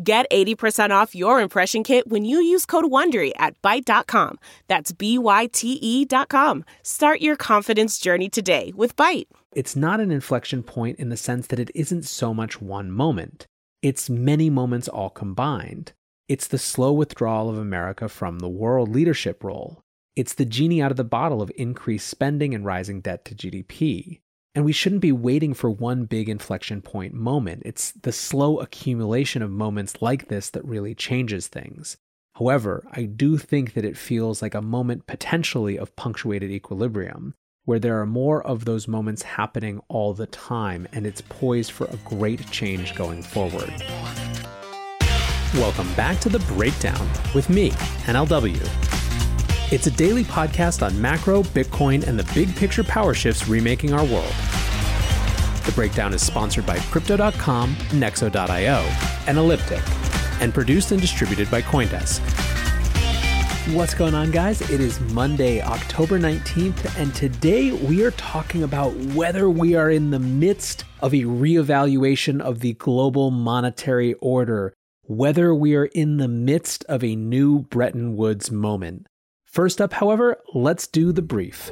Get 80% off your impression kit when you use code WONDERY at Byte.com. That's B-Y-T-E dot com. Start your confidence journey today with Byte. It's not an inflection point in the sense that it isn't so much one moment. It's many moments all combined. It's the slow withdrawal of America from the world leadership role. It's the genie out of the bottle of increased spending and rising debt to GDP. And we shouldn't be waiting for one big inflection point moment. It's the slow accumulation of moments like this that really changes things. However, I do think that it feels like a moment potentially of punctuated equilibrium, where there are more of those moments happening all the time, and it's poised for a great change going forward. Welcome back to The Breakdown with me, NLW. It's a daily podcast on macro, Bitcoin, and the big picture power shifts remaking our world. The breakdown is sponsored by Crypto.com, Nexo.io, and Elliptic, and produced and distributed by Coindesk. What's going on, guys? It is Monday, October 19th, and today we are talking about whether we are in the midst of a reevaluation of the global monetary order, whether we are in the midst of a new Bretton Woods moment. First up, however, let's do the brief.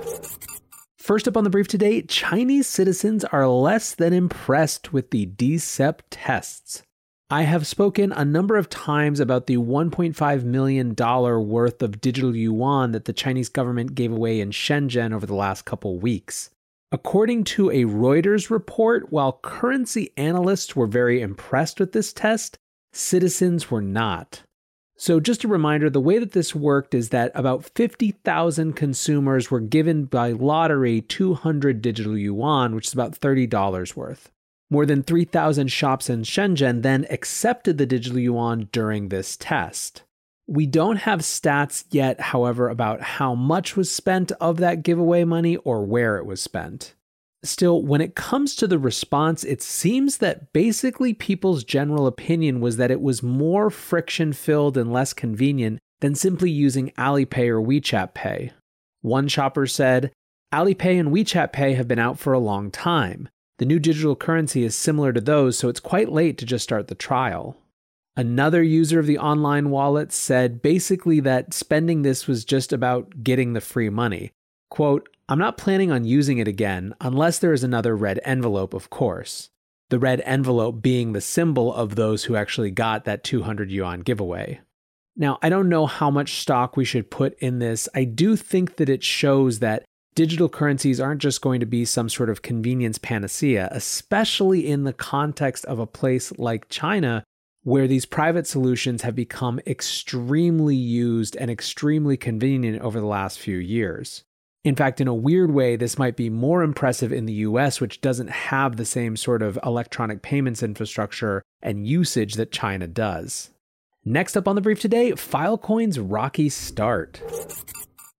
First up on the brief today Chinese citizens are less than impressed with the DCEP tests. I have spoken a number of times about the $1.5 million worth of digital yuan that the Chinese government gave away in Shenzhen over the last couple weeks. According to a Reuters report, while currency analysts were very impressed with this test, citizens were not. So, just a reminder the way that this worked is that about 50,000 consumers were given by lottery 200 digital yuan, which is about $30 worth. More than 3,000 shops in Shenzhen then accepted the digital yuan during this test. We don't have stats yet, however, about how much was spent of that giveaway money or where it was spent. Still, when it comes to the response, it seems that basically people's general opinion was that it was more friction filled and less convenient than simply using Alipay or WeChat Pay. One shopper said, Alipay and WeChat Pay have been out for a long time. The new digital currency is similar to those, so it's quite late to just start the trial. Another user of the online wallet said basically that spending this was just about getting the free money. Quote, I'm not planning on using it again unless there is another red envelope, of course. The red envelope being the symbol of those who actually got that 200 yuan giveaway. Now, I don't know how much stock we should put in this. I do think that it shows that digital currencies aren't just going to be some sort of convenience panacea, especially in the context of a place like China, where these private solutions have become extremely used and extremely convenient over the last few years. In fact, in a weird way, this might be more impressive in the US, which doesn't have the same sort of electronic payments infrastructure and usage that China does. Next up on the brief today Filecoin's rocky start.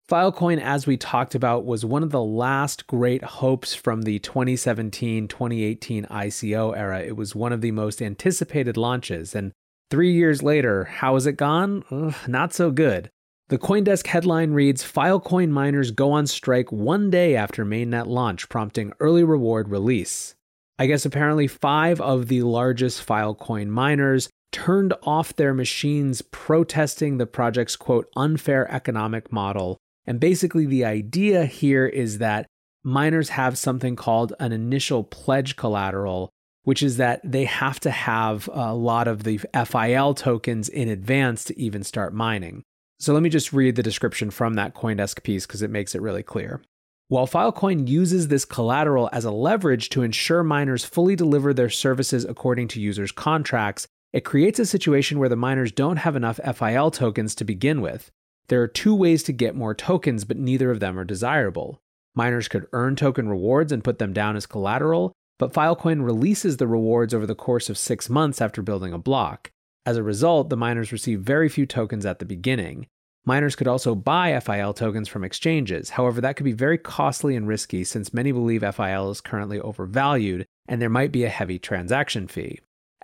Filecoin, as we talked about, was one of the last great hopes from the 2017 2018 ICO era. It was one of the most anticipated launches. And three years later, how has it gone? Ugh, not so good. The Coindesk headline reads Filecoin miners go on strike one day after mainnet launch, prompting early reward release. I guess apparently five of the largest Filecoin miners turned off their machines protesting the project's quote unfair economic model. And basically, the idea here is that miners have something called an initial pledge collateral which is that they have to have a lot of the FIL tokens in advance to even start mining. So let me just read the description from that Coindesk piece because it makes it really clear. While Filecoin uses this collateral as a leverage to ensure miners fully deliver their services according to users' contracts, it creates a situation where the miners don't have enough FIL tokens to begin with. There are two ways to get more tokens, but neither of them are desirable. Miners could earn token rewards and put them down as collateral, but Filecoin releases the rewards over the course of six months after building a block. As a result, the miners receive very few tokens at the beginning. Miners could also buy FIL tokens from exchanges. However, that could be very costly and risky since many believe FIL is currently overvalued and there might be a heavy transaction fee.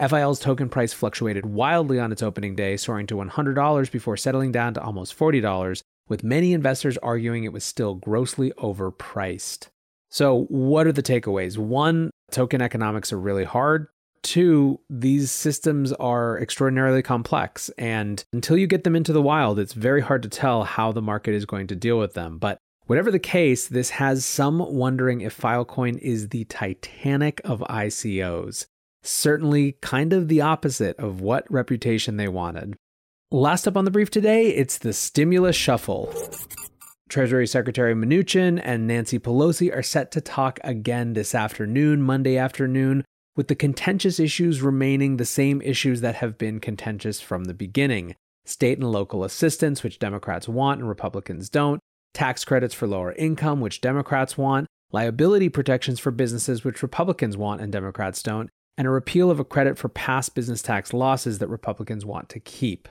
FIL's token price fluctuated wildly on its opening day, soaring to $100 before settling down to almost $40, with many investors arguing it was still grossly overpriced. So, what are the takeaways? One, token economics are really hard. Two, these systems are extraordinarily complex. And until you get them into the wild, it's very hard to tell how the market is going to deal with them. But whatever the case, this has some wondering if Filecoin is the Titanic of ICOs. Certainly, kind of the opposite of what reputation they wanted. Last up on the brief today, it's the stimulus shuffle. Treasury Secretary Mnuchin and Nancy Pelosi are set to talk again this afternoon, Monday afternoon, with the contentious issues remaining the same issues that have been contentious from the beginning state and local assistance, which Democrats want and Republicans don't, tax credits for lower income, which Democrats want, liability protections for businesses, which Republicans want and Democrats don't, and a repeal of a credit for past business tax losses that Republicans want to keep.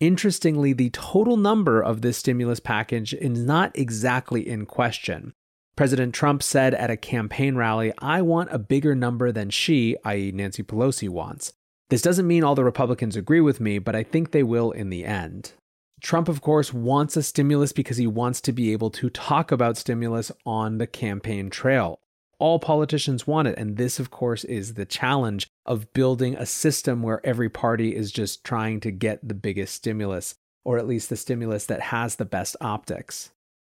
Interestingly, the total number of this stimulus package is not exactly in question. President Trump said at a campaign rally, I want a bigger number than she, i.e., Nancy Pelosi, wants. This doesn't mean all the Republicans agree with me, but I think they will in the end. Trump, of course, wants a stimulus because he wants to be able to talk about stimulus on the campaign trail all politicians want it. And this, of course, is the challenge of building a system where every party is just trying to get the biggest stimulus, or at least the stimulus that has the best optics.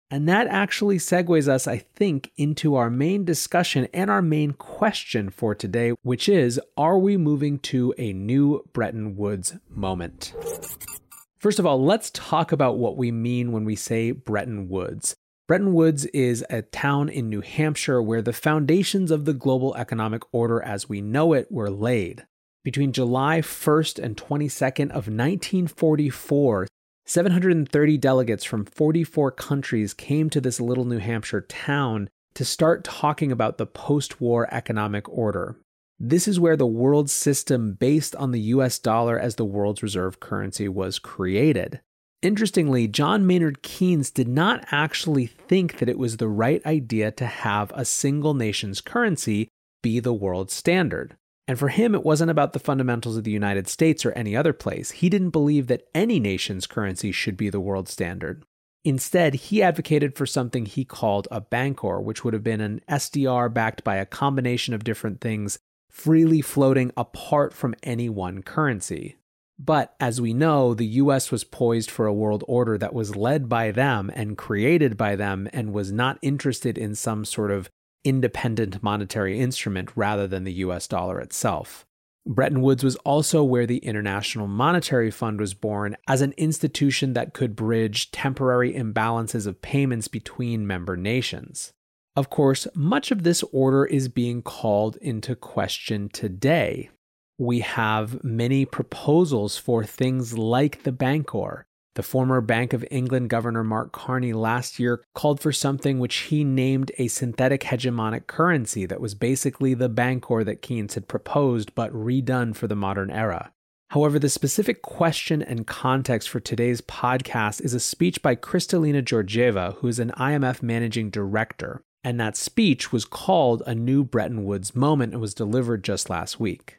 And that actually segues us, I think, into our main discussion and our main question for today, which is Are we moving to a new Bretton Woods moment? First of all, let's talk about what we mean when we say Bretton Woods. Bretton Woods is a town in New Hampshire where the foundations of the global economic order as we know it were laid. Between July 1st and 22nd of 1944, 730 delegates from 44 countries came to this little New Hampshire town to start talking about the post war economic order. This is where the world system based on the US dollar as the world's reserve currency was created. Interestingly, John Maynard Keynes did not actually think that it was the right idea to have a single nation's currency be the world standard. And for him, it wasn't about the fundamentals of the United States or any other place. He didn't believe that any nation's currency should be the world standard. Instead, he advocated for something he called a bancor, which would have been an SDR backed by a combination of different things, freely floating apart from any one currency. But as we know, the US was poised for a world order that was led by them and created by them and was not interested in some sort of independent monetary instrument rather than the US dollar itself. Bretton Woods was also where the International Monetary Fund was born as an institution that could bridge temporary imbalances of payments between member nations. Of course, much of this order is being called into question today we have many proposals for things like the Bancor. The former Bank of England Governor Mark Carney last year called for something which he named a synthetic hegemonic currency that was basically the Bancor that Keynes had proposed but redone for the modern era. However, the specific question and context for today's podcast is a speech by Kristalina Georgieva, who is an IMF managing director. And that speech was called A New Bretton Woods Moment and was delivered just last week.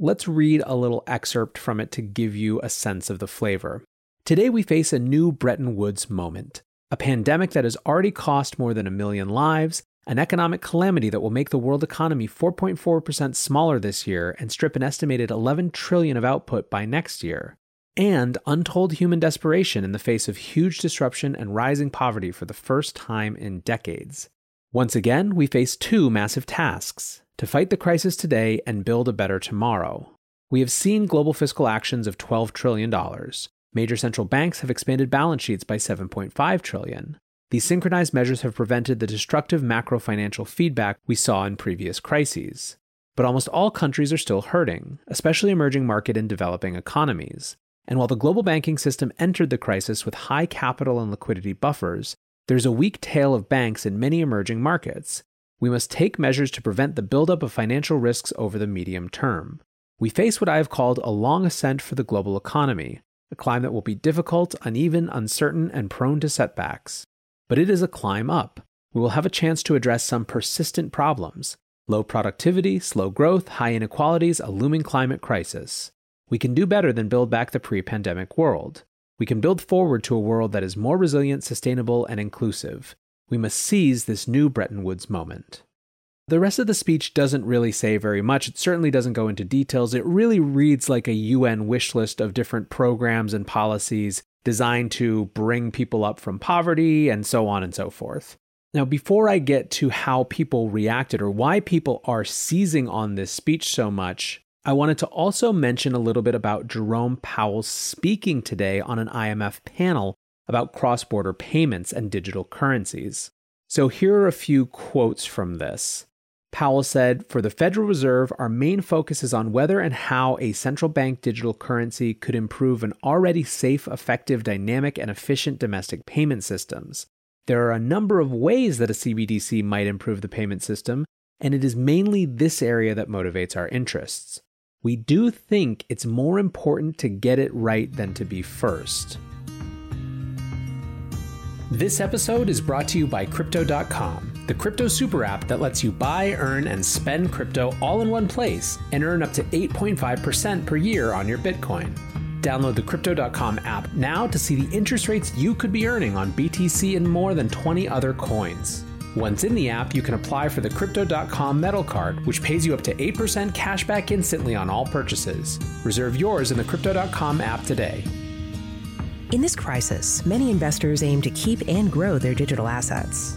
Let's read a little excerpt from it to give you a sense of the flavor. Today, we face a new Bretton Woods moment a pandemic that has already cost more than a million lives, an economic calamity that will make the world economy 4.4% smaller this year and strip an estimated 11 trillion of output by next year, and untold human desperation in the face of huge disruption and rising poverty for the first time in decades. Once again, we face two massive tasks to fight the crisis today and build a better tomorrow. We have seen global fiscal actions of $12 trillion. Major central banks have expanded balance sheets by 7.5 trillion. These synchronized measures have prevented the destructive macro financial feedback we saw in previous crises. But almost all countries are still hurting, especially emerging market and developing economies. And while the global banking system entered the crisis with high capital and liquidity buffers, there's a weak tail of banks in many emerging markets. We must take measures to prevent the buildup of financial risks over the medium term. We face what I have called a long ascent for the global economy, a climb that will be difficult, uneven, uncertain, and prone to setbacks. But it is a climb up. We will have a chance to address some persistent problems low productivity, slow growth, high inequalities, a looming climate crisis. We can do better than build back the pre pandemic world. We can build forward to a world that is more resilient, sustainable, and inclusive. We must seize this new Bretton Woods moment. The rest of the speech doesn't really say very much. It certainly doesn't go into details. It really reads like a UN wish list of different programs and policies designed to bring people up from poverty and so on and so forth. Now, before I get to how people reacted or why people are seizing on this speech so much, I wanted to also mention a little bit about Jerome Powell speaking today on an IMF panel about cross border payments and digital currencies. So here are a few quotes from this. Powell said, For the Federal Reserve, our main focus is on whether and how a central bank digital currency could improve an already safe, effective, dynamic, and efficient domestic payment systems. There are a number of ways that a CBDC might improve the payment system, and it is mainly this area that motivates our interests. We do think it's more important to get it right than to be first. This episode is brought to you by Crypto.com the crypto super app that lets you buy, earn, and spend crypto all in one place and earn up to 8.5% per year on your Bitcoin. Download the Crypto.com app now to see the interest rates you could be earning on BTC and more than 20 other coins. Once in the app, you can apply for the Crypto.com Metal Card, which pays you up to 8% cash back instantly on all purchases. Reserve yours in the Crypto.com app today. In this crisis, many investors aim to keep and grow their digital assets.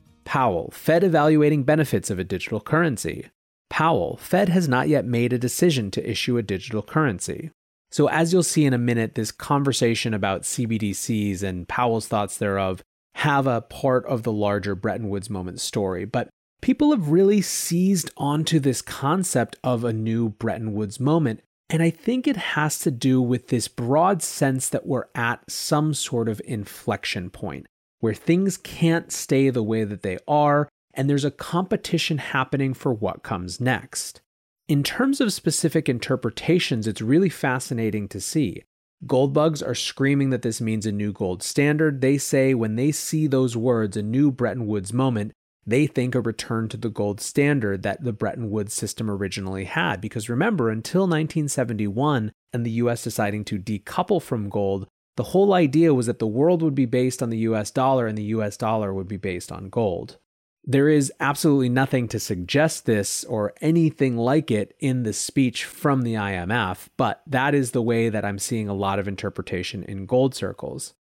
Powell, Fed evaluating benefits of a digital currency. Powell, Fed has not yet made a decision to issue a digital currency. So, as you'll see in a minute, this conversation about CBDCs and Powell's thoughts thereof have a part of the larger Bretton Woods moment story. But people have really seized onto this concept of a new Bretton Woods moment. And I think it has to do with this broad sense that we're at some sort of inflection point where things can't stay the way that they are, and there's a competition happening for what comes next. In terms of specific interpretations, it's really fascinating to see. Goldbugs are screaming that this means a new gold standard. They say when they see those words, a new Bretton Woods moment, they think a return to the gold standard that the Bretton Woods system originally had. Because remember, until 1971 and the US deciding to decouple from gold, the whole idea was that the world would be based on the US dollar and the US dollar would be based on gold. There is absolutely nothing to suggest this or anything like it in the speech from the IMF, but that is the way that I'm seeing a lot of interpretation in gold circles.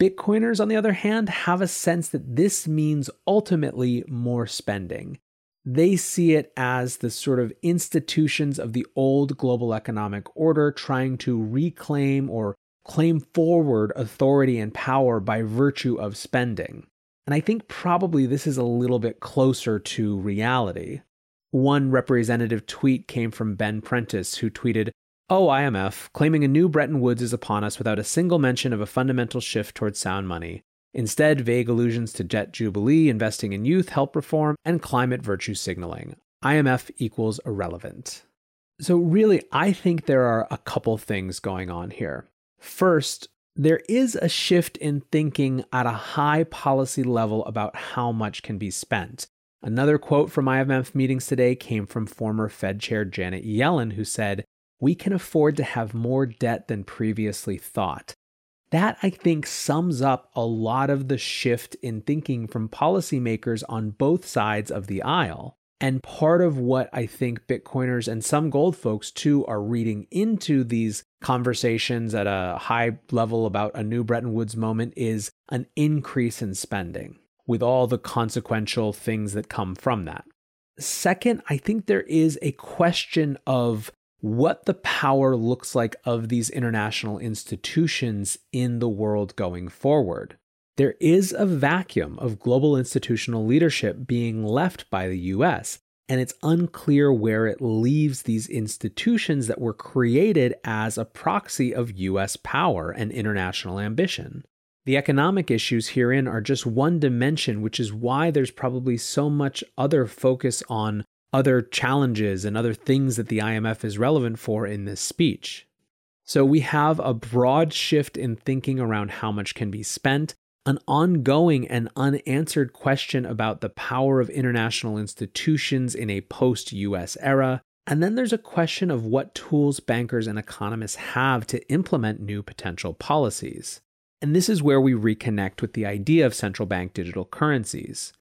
Bitcoiners, on the other hand, have a sense that this means ultimately more spending. They see it as the sort of institutions of the old global economic order trying to reclaim or claim forward authority and power by virtue of spending. And I think probably this is a little bit closer to reality. One representative tweet came from Ben Prentice, who tweeted Oh, IMF, claiming a new Bretton Woods is upon us without a single mention of a fundamental shift towards sound money. Instead, vague allusions to debt jubilee, investing in youth, help reform, and climate virtue signaling. IMF equals irrelevant. So, really, I think there are a couple things going on here. First, there is a shift in thinking at a high policy level about how much can be spent. Another quote from IMF meetings today came from former Fed Chair Janet Yellen, who said, We can afford to have more debt than previously thought. That, I think, sums up a lot of the shift in thinking from policymakers on both sides of the aisle. And part of what I think Bitcoiners and some gold folks too are reading into these conversations at a high level about a new Bretton Woods moment is an increase in spending with all the consequential things that come from that. Second, I think there is a question of what the power looks like of these international institutions in the world going forward there is a vacuum of global institutional leadership being left by the US, and it's unclear where it leaves these institutions that were created as a proxy of US power and international ambition. The economic issues herein are just one dimension, which is why there's probably so much other focus on other challenges and other things that the IMF is relevant for in this speech. So we have a broad shift in thinking around how much can be spent an ongoing and unanswered question about the power of international institutions in a post US era. And then there's a question of what tools bankers and economists have to implement new potential policies. And this is where we reconnect with the idea of central bank digital currencies.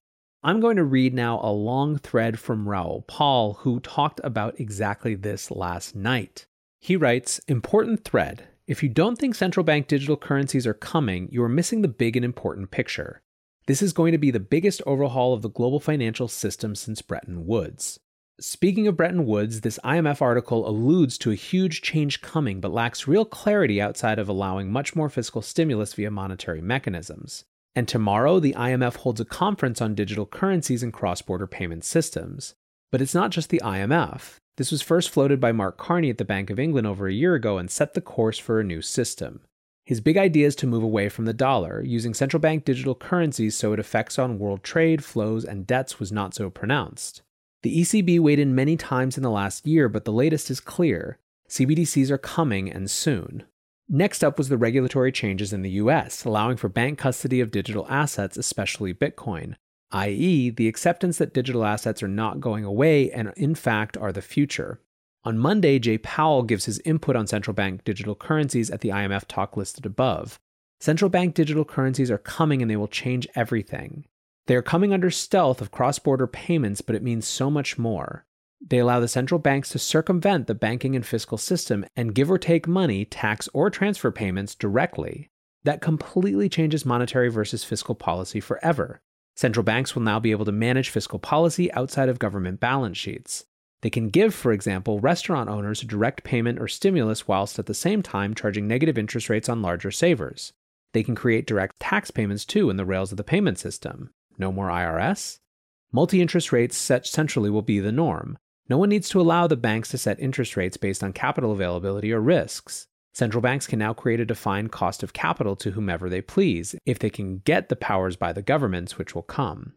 I'm going to read now a long thread from Raoul Paul, who talked about exactly this last night. He writes Important thread. If you don't think central bank digital currencies are coming, you are missing the big and important picture. This is going to be the biggest overhaul of the global financial system since Bretton Woods. Speaking of Bretton Woods, this IMF article alludes to a huge change coming but lacks real clarity outside of allowing much more fiscal stimulus via monetary mechanisms. And tomorrow, the IMF holds a conference on digital currencies and cross border payment systems. But it's not just the IMF. This was first floated by Mark Carney at the Bank of England over a year ago and set the course for a new system. His big idea is to move away from the dollar, using central bank digital currencies so its effects on world trade, flows, and debts was not so pronounced. The ECB weighed in many times in the last year, but the latest is clear. CBDCs are coming and soon. Next up was the regulatory changes in the US, allowing for bank custody of digital assets, especially Bitcoin, i.e., the acceptance that digital assets are not going away and, in fact, are the future. On Monday, Jay Powell gives his input on central bank digital currencies at the IMF talk listed above. Central bank digital currencies are coming and they will change everything. They are coming under stealth of cross border payments, but it means so much more. They allow the central banks to circumvent the banking and fiscal system and give or take money, tax, or transfer payments directly. That completely changes monetary versus fiscal policy forever. Central banks will now be able to manage fiscal policy outside of government balance sheets. They can give, for example, restaurant owners a direct payment or stimulus whilst at the same time charging negative interest rates on larger savers. They can create direct tax payments too in the rails of the payment system. No more IRS? Multi interest rates set centrally will be the norm. No one needs to allow the banks to set interest rates based on capital availability or risks. Central banks can now create a defined cost of capital to whomever they please, if they can get the powers by the governments, which will come.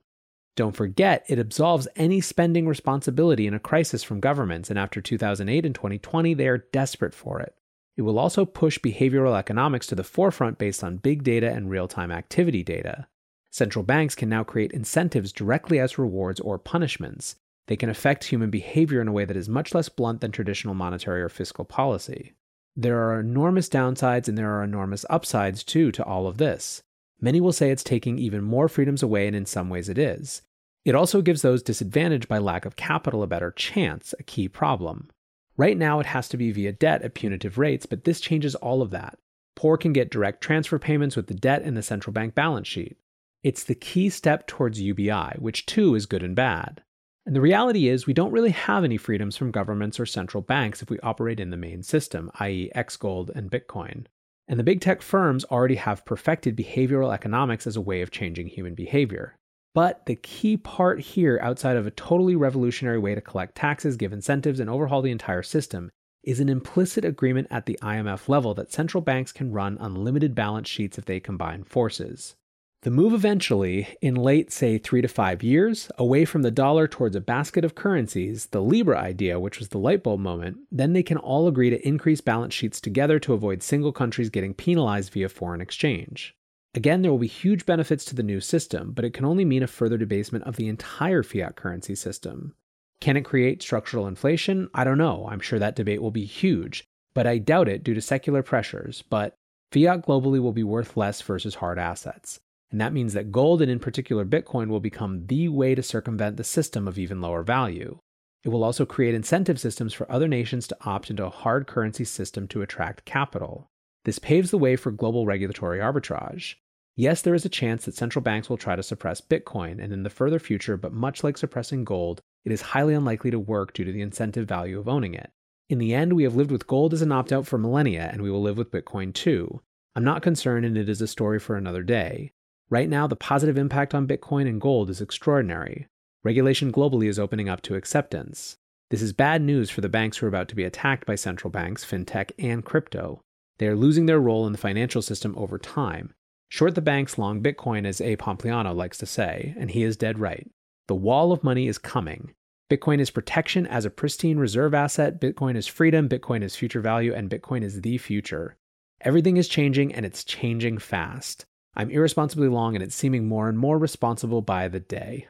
Don't forget, it absolves any spending responsibility in a crisis from governments, and after 2008 and 2020, they are desperate for it. It will also push behavioral economics to the forefront based on big data and real time activity data. Central banks can now create incentives directly as rewards or punishments. They can affect human behavior in a way that is much less blunt than traditional monetary or fiscal policy. There are enormous downsides and there are enormous upsides too to all of this. Many will say it's taking even more freedoms away, and in some ways it is. It also gives those disadvantaged by lack of capital a better chance, a key problem. Right now, it has to be via debt at punitive rates, but this changes all of that. Poor can get direct transfer payments with the debt in the central bank balance sheet. It's the key step towards UBI, which too is good and bad. And the reality is, we don't really have any freedoms from governments or central banks if we operate in the main system, i.e., Xgold and Bitcoin. And the big tech firms already have perfected behavioral economics as a way of changing human behavior. But the key part here, outside of a totally revolutionary way to collect taxes, give incentives, and overhaul the entire system, is an implicit agreement at the IMF level that central banks can run unlimited balance sheets if they combine forces. The move eventually, in late, say, three to five years, away from the dollar towards a basket of currencies, the Libra idea, which was the light bulb moment, then they can all agree to increase balance sheets together to avoid single countries getting penalized via foreign exchange. Again, there will be huge benefits to the new system, but it can only mean a further debasement of the entire fiat currency system. Can it create structural inflation? I don't know. I'm sure that debate will be huge, but I doubt it due to secular pressures. But fiat globally will be worth less versus hard assets. And that means that gold, and in particular Bitcoin, will become the way to circumvent the system of even lower value. It will also create incentive systems for other nations to opt into a hard currency system to attract capital. This paves the way for global regulatory arbitrage. Yes, there is a chance that central banks will try to suppress Bitcoin, and in the further future, but much like suppressing gold, it is highly unlikely to work due to the incentive value of owning it. In the end, we have lived with gold as an opt out for millennia, and we will live with Bitcoin too. I'm not concerned, and it is a story for another day. Right now, the positive impact on Bitcoin and gold is extraordinary. Regulation globally is opening up to acceptance. This is bad news for the banks who are about to be attacked by central banks, fintech, and crypto. They are losing their role in the financial system over time. Short the banks, long Bitcoin, as A. Pompliano likes to say, and he is dead right. The wall of money is coming. Bitcoin is protection as a pristine reserve asset, Bitcoin is freedom, Bitcoin is future value, and Bitcoin is the future. Everything is changing, and it's changing fast. I'm irresponsibly long and it's seeming more and more responsible by the day.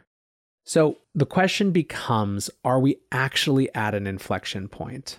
So the question becomes are we actually at an inflection point?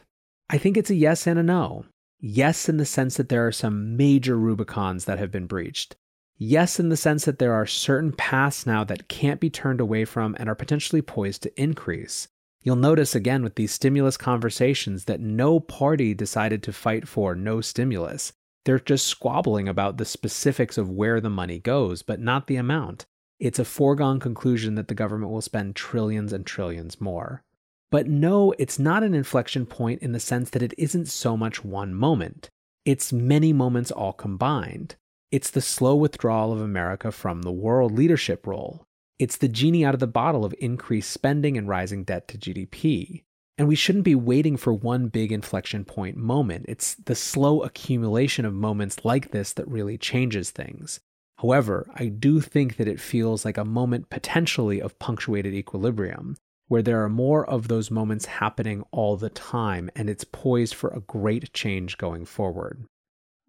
I think it's a yes and a no. Yes, in the sense that there are some major Rubicons that have been breached. Yes, in the sense that there are certain paths now that can't be turned away from and are potentially poised to increase. You'll notice again with these stimulus conversations that no party decided to fight for no stimulus. They're just squabbling about the specifics of where the money goes, but not the amount. It's a foregone conclusion that the government will spend trillions and trillions more. But no, it's not an inflection point in the sense that it isn't so much one moment. It's many moments all combined. It's the slow withdrawal of America from the world leadership role. It's the genie out of the bottle of increased spending and rising debt to GDP. And we shouldn't be waiting for one big inflection point moment. It's the slow accumulation of moments like this that really changes things. However, I do think that it feels like a moment potentially of punctuated equilibrium, where there are more of those moments happening all the time, and it's poised for a great change going forward.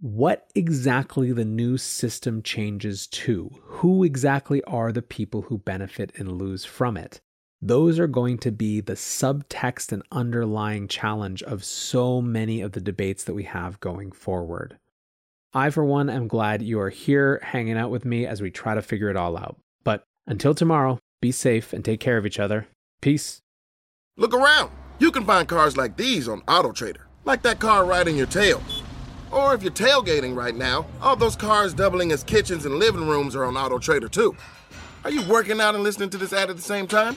What exactly the new system changes to? Who exactly are the people who benefit and lose from it? Those are going to be the subtext and underlying challenge of so many of the debates that we have going forward. I, for one, am glad you are here hanging out with me as we try to figure it all out. But until tomorrow, be safe and take care of each other. Peace. Look around. You can find cars like these on AutoTrader, like that car riding your tail. Or if you're tailgating right now, all those cars doubling as kitchens and living rooms are on AutoTrader too. Are you working out and listening to this ad at the same time?